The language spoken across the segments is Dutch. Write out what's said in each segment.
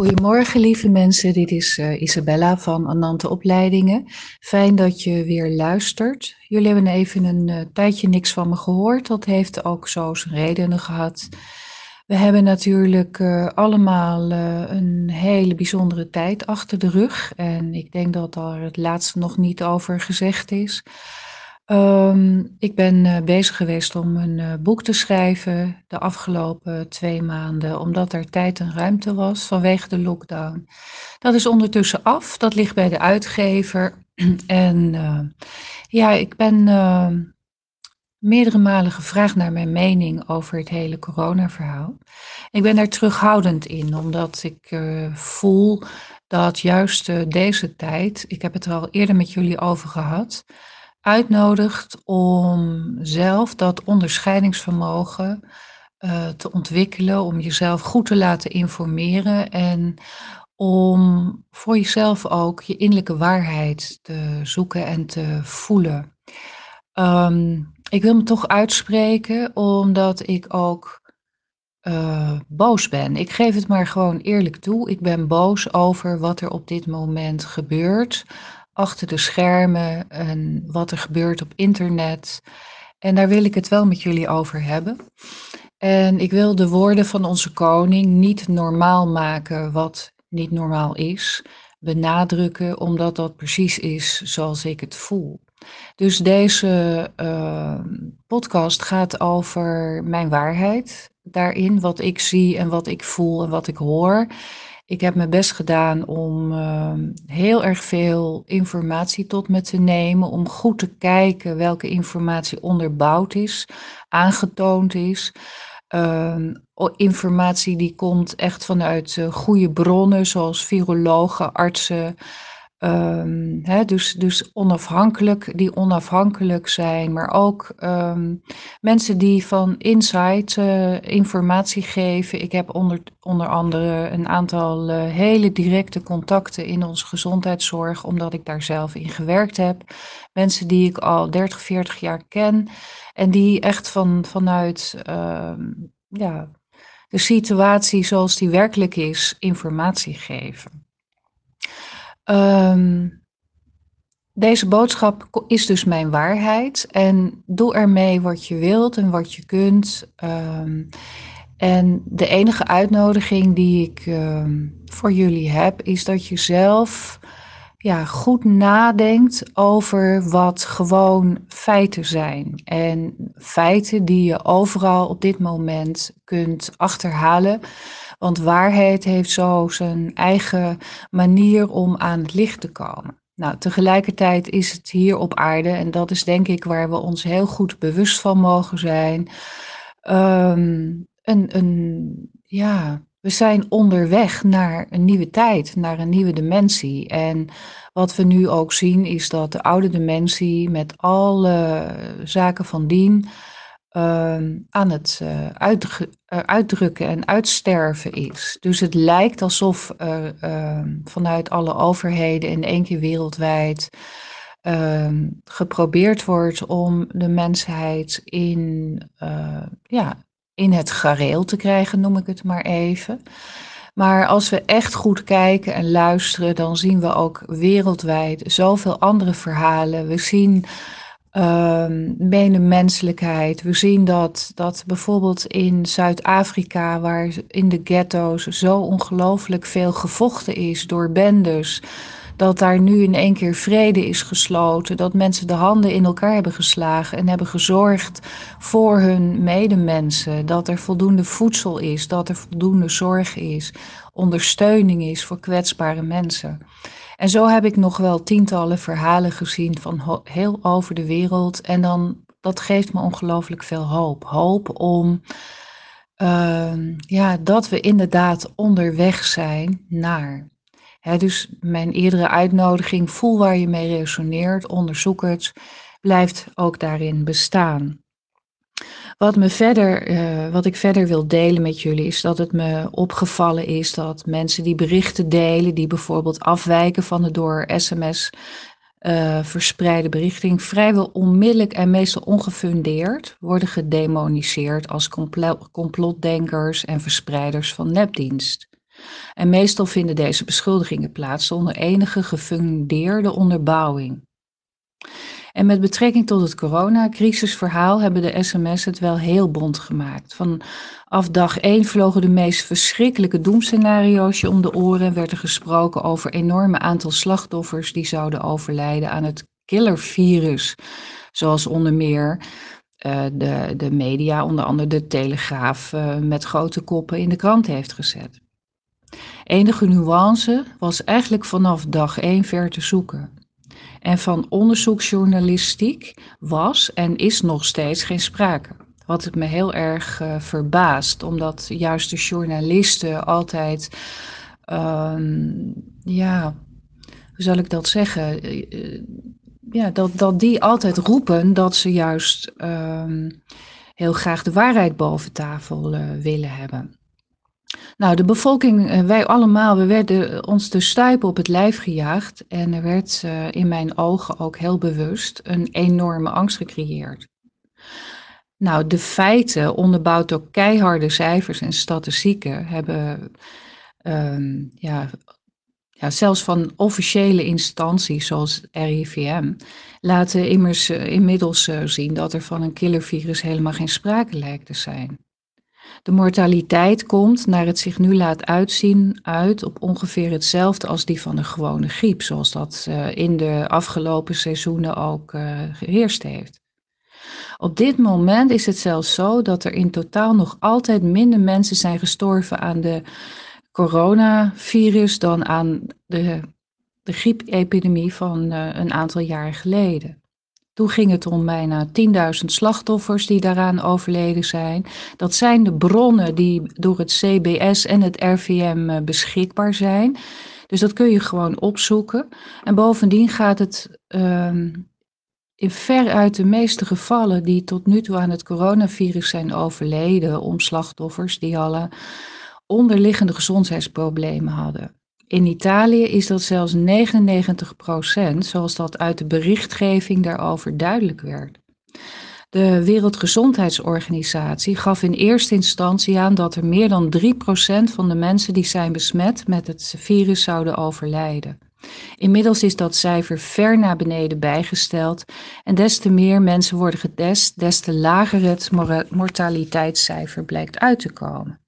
Goedemorgen lieve mensen, dit is uh, Isabella van Anante Opleidingen. Fijn dat je weer luistert. Jullie hebben even een uh, tijdje niks van me gehoord, dat heeft ook zo zijn redenen gehad. We hebben natuurlijk uh, allemaal een hele bijzondere tijd achter de rug en ik denk dat daar het laatste nog niet over gezegd is. Um, ik ben uh, bezig geweest om een uh, boek te schrijven de afgelopen twee maanden, omdat er tijd en ruimte was vanwege de lockdown. Dat is ondertussen af, dat ligt bij de uitgever. en uh, ja, ik ben meerdere malen gevraagd naar mijn mening over het hele coronaverhaal. Ik ben daar terughoudend in, omdat ik voel dat juist deze tijd, ik heb het er al eerder met jullie over gehad, uitnodigt om zelf dat onderscheidingsvermogen uh, te ontwikkelen, om jezelf goed te laten informeren en om voor jezelf ook je innerlijke waarheid te zoeken en te voelen. Um, ik wil me toch uitspreken omdat ik ook uh, boos ben. Ik geef het maar gewoon eerlijk toe. Ik ben boos over wat er op dit moment gebeurt achter de schermen en wat er gebeurt op internet. En daar wil ik het wel met jullie over hebben. En ik wil de woorden van onze koning niet normaal maken wat niet normaal is, benadrukken, omdat dat precies is zoals ik het voel. Dus deze uh, podcast gaat over mijn waarheid daarin, wat ik zie en wat ik voel en wat ik hoor. Ik heb mijn best gedaan om uh, heel erg veel informatie tot me te nemen, om goed te kijken welke informatie onderbouwd is, aangetoond is. Uh, informatie die komt echt vanuit uh, goede bronnen, zoals virologen, artsen, Um, dus, dus onafhankelijk, die onafhankelijk zijn, maar ook um, mensen die van insight uh, informatie geven. Ik heb onder, onder andere een aantal uh, hele directe contacten in onze gezondheidszorg, omdat ik daar zelf in gewerkt heb. Mensen die ik al 30, 40 jaar ken en die echt van, vanuit um, ja, de situatie zoals die werkelijk is, informatie geven. Um, deze boodschap is dus mijn waarheid en doe ermee wat je wilt en wat je kunt. Um, en de enige uitnodiging die ik um, voor jullie heb, is dat je zelf ja, goed nadenkt over wat gewoon feiten zijn. En feiten die je overal op dit moment kunt achterhalen. Want waarheid heeft zo zijn eigen manier om aan het licht te komen. Nou, tegelijkertijd is het hier op aarde, en dat is denk ik waar we ons heel goed bewust van mogen zijn. Um, een, een, ja, we zijn onderweg naar een nieuwe tijd, naar een nieuwe dimensie. En wat we nu ook zien is dat de oude dimensie met alle zaken van dien uh, aan het uh, uitdrukken en uitsterven is. Dus het lijkt alsof uh, vanuit alle overheden in één keer wereldwijd ehm, geprobeerd wordt om de mensheid in, eh, ja, in het gareel te krijgen, noem ik het maar even. Maar als we echt goed kijken en luisteren, dan zien we ook wereldwijd zoveel andere verhalen. We zien um, menselijkheid. We zien dat, dat bijvoorbeeld in Zuid-Afrika, waar in de ghetto's zo ongelooflijk veel gevochten is door bendes, dat daar nu in één keer vrede is gesloten, dat mensen de handen in elkaar hebben geslagen en hebben gezorgd voor hun medemensen, dat er voldoende voedsel is, dat er voldoende zorg is, ondersteuning is voor kwetsbare mensen. En zo heb ik nog wel tientallen verhalen gezien van heel over de wereld. En dan, dat geeft me ongelooflijk veel hoop. Hoop om, uh, ja, dat we inderdaad onderweg zijn naar. dus mijn eerdere uitnodiging, voel waar je mee resoneert, onderzoek het, blijft ook daarin bestaan. Wat, me verder, uh, wat ik verder wil delen met jullie is dat het me opgevallen is dat mensen die berichten delen, die bijvoorbeeld afwijken van de door sms eh, verspreide berichting, vrijwel onmiddellijk en meestal ongefundeerd worden gedemoniseerd als complotdenkers en verspreiders van nepdienst. En meestal vinden deze beschuldigingen plaats zonder enige gefundeerde onderbouwing. En met betrekking tot het coronacrisisverhaal hebben de sms het wel heel bond gemaakt. Vanaf dag 1 vlogen de meest verschrikkelijke doemscenario's om de oren en werd er gesproken over enorme aantal slachtoffers die zouden overlijden aan het killervirus. Zoals onder meer uh, de, de media, onder andere de Telegraaf, uh, met grote koppen in de krant heeft gezet. Enige nuance was eigenlijk vanaf dag 1 ver te zoeken. En van onderzoeksjournalistiek was en is nog steeds geen sprake. Wat het me heel erg uh, verbaast, omdat juist de journalisten altijd, uh, ja, hoe zal ik dat zeggen? Uh, ja, dat, dat die altijd roepen dat ze juist uh, heel graag de waarheid boven tafel willen hebben. Nou, de bevolking, eh, wij allemaal, we werden ons de stuipen op het lijf gejaagd. En er werd uh, in mijn ogen ook heel bewust een enorme angst gecreëerd. Nou, de feiten, onderbouwd door keiharde cijfers en statistieken, hebben um, ja, ja, zelfs van officiële instanties zoals RIVM, laten immers uh, inmiddels zien dat er van een killervirus helemaal geen sprake lijkt te zijn. De mortaliteit komt, naar het zich nu laat uitzien, uit op ongeveer hetzelfde als die van een gewone griep, zoals dat uh, in de afgelopen seizoenen ook uh, geheerst heeft. Op dit moment is het zelfs zo dat er in totaal nog altijd minder mensen zijn gestorven aan de coronavirus dan aan de, de griepepidemie van uh, een aantal jaar geleden. Toen ging het om bijna 10.000 slachtoffers die daaraan overleden zijn. Dat zijn de bronnen die door het CBS en het RVM uh, beschikbaar zijn. Dus dat kun je gewoon opzoeken. En bovendien gaat het uh, in veruit de meeste gevallen die tot nu toe aan het coronavirus zijn overleden, om slachtoffers die alle onderliggende gezondheidsproblemen hadden. In Italië is dat zelfs 99 procent, zoals dat uit de berichtgeving daarover duidelijk werd. De Wereldgezondheidsorganisatie gaf in eerste instantie aan dat er meer dan 3% van de mensen die zijn besmet met het virus zouden overlijden. Inmiddels is dat cijfer ver naar beneden bijgesteld en des te meer mensen worden getest, des te lager het mortaliteitscijfer blijkt uit te komen.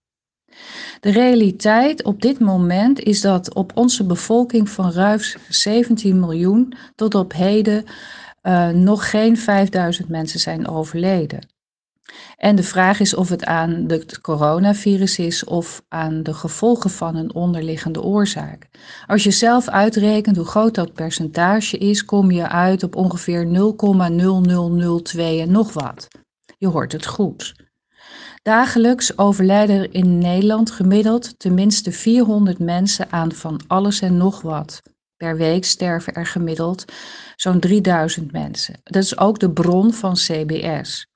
De realiteit op dit moment is dat op onze bevolking van ruim 17 miljoen tot op heden uh, nog geen 5000 mensen zijn overleden. En de vraag is of het aan het coronavirus is of aan de gevolgen van een onderliggende oorzaak. Als je zelf uitrekent hoe groot dat percentage is, kom je uit op ongeveer 0,0002 en nog wat. Je hoort het goed. Dagelijks overlijden er in Nederland gemiddeld tenminste 400 mensen aan van alles en nog wat. Per week sterven er gemiddeld zo'n 3000 mensen. Dat is ook de bron van CBS.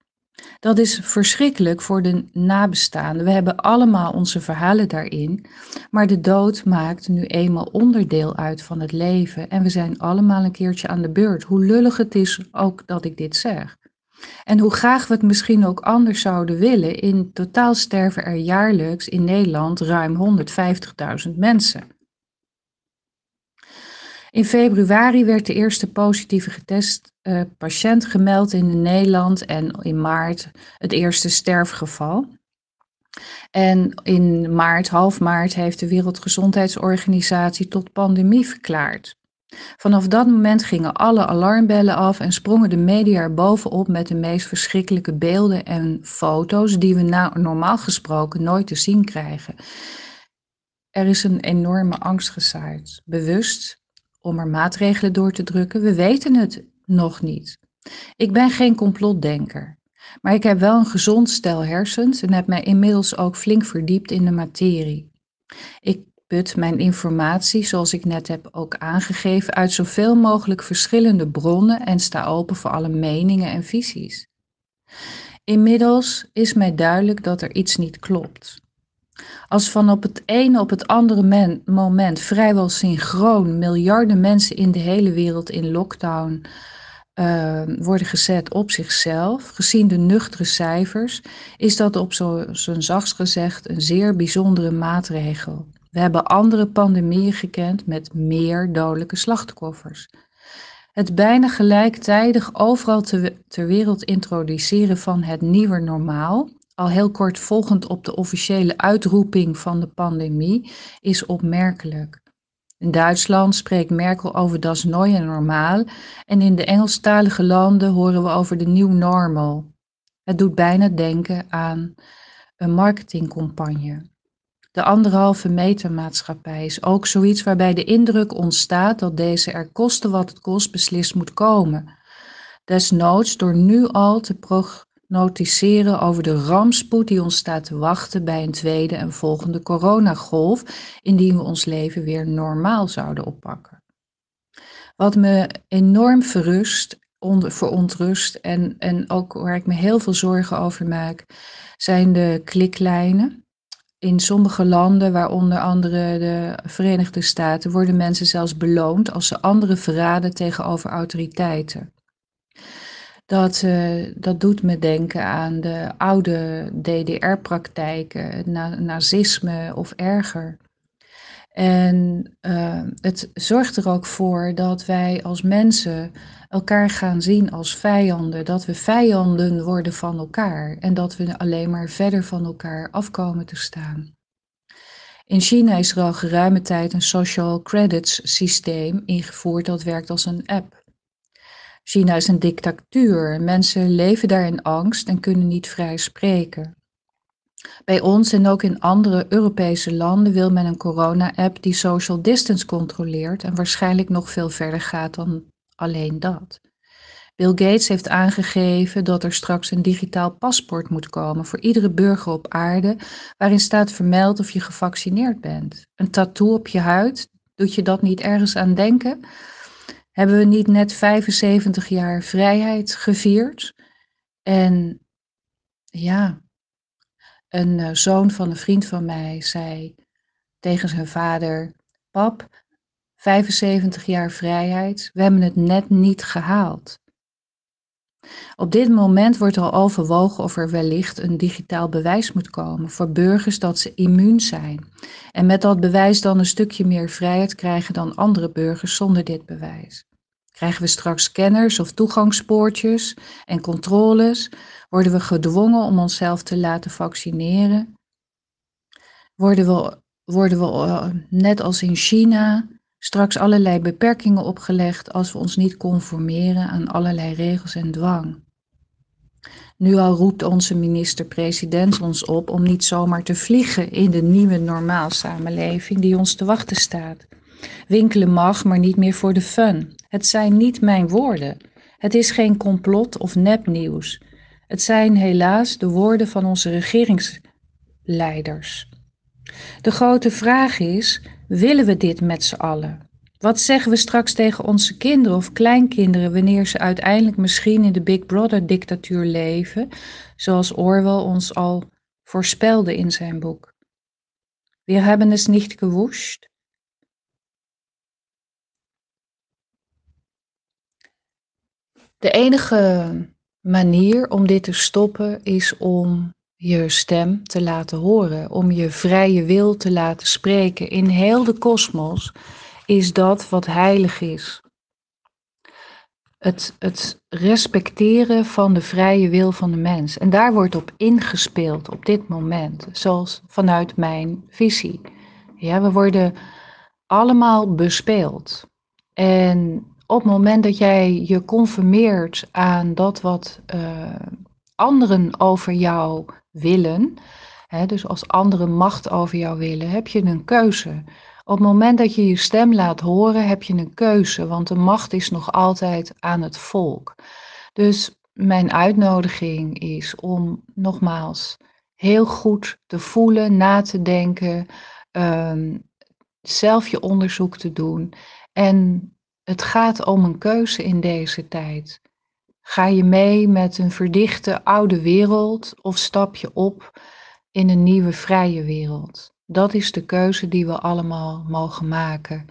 Dat is verschrikkelijk voor de nabestaanden. We hebben allemaal onze verhalen daarin, maar de dood maakt nu eenmaal onderdeel uit van het leven en we zijn allemaal een keertje aan de beurt. Hoe lullig het is ook dat ik dit zeg. En hoe graag we het misschien ook anders zouden willen, in totaal sterven er jaarlijks in Nederland ruim 150.000 mensen. In februari werd de eerste positieve getest uh, patiënt gemeld in Nederland en in maart het eerste sterfgeval. En in maart, half maart, heeft de Wereldgezondheidsorganisatie tot pandemie verklaard. Vanaf dat moment gingen alle alarmbellen af en sprongen de media er bovenop met de meest verschrikkelijke beelden en foto's die we nou normaal gesproken nooit te zien krijgen. Er is een enorme angst gezaaid, bewust om er maatregelen door te drukken. We weten het nog niet. Ik ben geen complotdenker, maar ik heb wel een gezond stel hersens en heb mij inmiddels ook flink verdiept in de materie. Ik put mijn informatie, zoals ik net heb ook aangegeven, uit zoveel mogelijk verschillende bronnen en sta open voor alle meningen en visies. Inmiddels is mij duidelijk dat er iets niet klopt. Als van op het ene op het andere moment vrijwel synchroon miljarden mensen in de hele wereld in lockdown uh, worden gezet op zichzelf, gezien de nuchtere cijfers, is dat op zo'n zachtst gezegd een zeer bijzondere maatregel. We hebben andere pandemieën gekend met meer dodelijke slachtoffers. Het bijna gelijktijdig overal ter wereld introduceren van het nieuwe normaal, al heel kort volgend op de officiële uitroeping van de pandemie, is opmerkelijk. In Duitsland spreekt Merkel over das neue normaal en in de Engelstalige landen horen we over de new normal. Het doet bijna denken aan een marketingcampagne. De anderhalve meter maatschappij is ook zoiets waarbij de indruk ontstaat dat deze er koste wat het kost beslist moet komen. Desnoods door nu al te prognosticeren over de rampspoed die ons staat te wachten bij een tweede en volgende coronagolf, indien we ons leven weer normaal zouden oppakken. Wat me enorm verrust, verontrust en, en ook waar ik me heel veel zorgen over maak, zijn de kliklijnen in sommige landen, waaronder andere de Verenigde Staten, worden mensen zelfs beloond als ze anderen verraden tegenover autoriteiten. Dat, uh, dat doet me denken aan de oude DDR-praktijken, nazisme of erger. En uh, het zorgt er ook voor dat wij als mensen elkaar gaan zien als vijanden, dat we vijanden worden van elkaar en dat we alleen maar verder van elkaar afkomen te staan. In China is er al geruime tijd een social credits systeem ingevoerd dat werkt als een app. China is een dictatuur. Mensen leven daar in angst en kunnen niet vrij spreken. Bij ons en ook in andere Europese landen wil men een corona-app die social distance controleert en waarschijnlijk nog veel verder gaat dan alleen dat. Bill Gates heeft aangegeven dat er straks een digitaal paspoort moet komen voor iedere burger op aarde, waarin staat vermeld of je gevaccineerd bent. Een tattoo op je huid, doet je dat niet ergens aan denken? Hebben we niet net 75 jaar vrijheid gevierd? En ja, een eh, zoon van een vriend van mij zei tegen zijn vader: Pap, 75 jaar vrijheid, we hebben het net niet gehaald. Op dit moment wordt al overwogen of er wellicht een digitaal bewijs moet komen voor burgers dat ze immuun zijn. En met dat bewijs dan een stukje meer vrijheid krijgen dan andere burgers zonder dit bewijs. Krijgen we straks scanners of toegangspoortjes en controles? Worden we gedwongen om onszelf te laten vaccineren? Worden we, worden we eh, net als in China straks allerlei beperkingen opgelegd als we ons niet conformeren aan allerlei regels en dwang? Nu al roept onze minister-president ons op om niet zomaar te vliegen in de nieuwe normaal samenleving die ons te wachten staat. Winkelen mag, maar niet meer voor de fun. Het zijn niet mijn woorden. Het is geen complot of nepnieuws. Het zijn helaas de woorden van onze regeringsleiders. De grote vraag is: willen we dit met z'n allen? Wat zeggen we straks tegen onze kinderen of kleinkinderen wanneer ze uiteindelijk misschien in de Big Brother-dictatuur leven, zoals Orwell ons al voorspelde in zijn boek? We hebben het niet gewusst. De enige manier om dit te stoppen is om je stem te laten horen, om je vrije wil te laten spreken. In heel de kosmos is dat wat heilig is. Het, het respecteren van de vrije wil van de mens. En daar wordt op ingespeeld op dit moment, zoals vanuit mijn visie. Ja, we worden allemaal bespeeld. En op het moment dat jij je conformeert aan dat wat uh, anderen over jou willen, hè, dus als anderen macht over jou willen, heb je een keuze. Op het moment dat je je stem laat horen, heb je een keuze, want de macht is nog altijd aan het volk. Dus mijn uitnodiging is om nogmaals heel goed te voelen, na te denken, um, zelf je onderzoek te doen en het gaat om een keuze in deze tijd. Ga je mee met een verdichte oude wereld of stap je op in een nieuwe vrije wereld? Dat is de keuze die we allemaal mogen maken.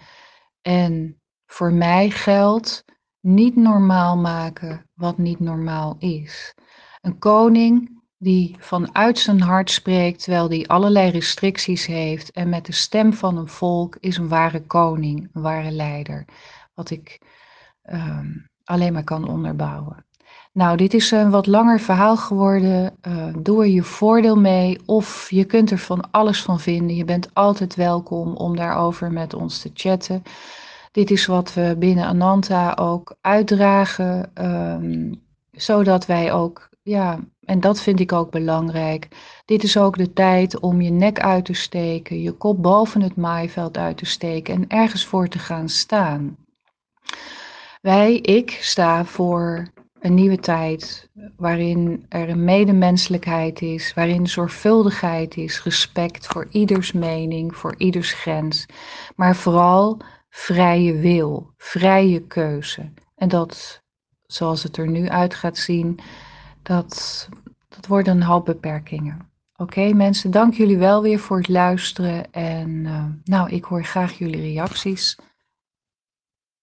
En voor mij geldt niet normaal maken wat niet normaal is. Een koning die vanuit zijn hart spreekt terwijl die allerlei restricties heeft en met de stem van een volk is een ware koning, een ware leider. Wat ik ehm, alleen maar kan onderbouwen. Nou, dit is een wat langer verhaal geworden. Uh, doe er je voordeel mee of je kunt er van alles van vinden. Je bent altijd welkom om daarover met ons te chatten. Dit is wat we binnen Ananta ook uitdragen, um, zodat wij ook, ja, en dat vind ik ook belangrijk. Dit is ook de tijd om je nek uit te steken, je kop boven het maaiveld uit te steken en ergens voor te gaan staan. Wij, ik, sta voor een nieuwe tijd waarin er een medemenselijkheid is, waarin zorgvuldigheid is, respect voor ieders mening, voor ieders grens, maar vooral vrije wil, vrije keuze. En dat, zoals het er nu uit gaat zien, dat, dat worden een hoop beperkingen. Oké mensen, dank jullie wel weer voor het luisteren en uh, nou, ik hoor graag jullie reacties.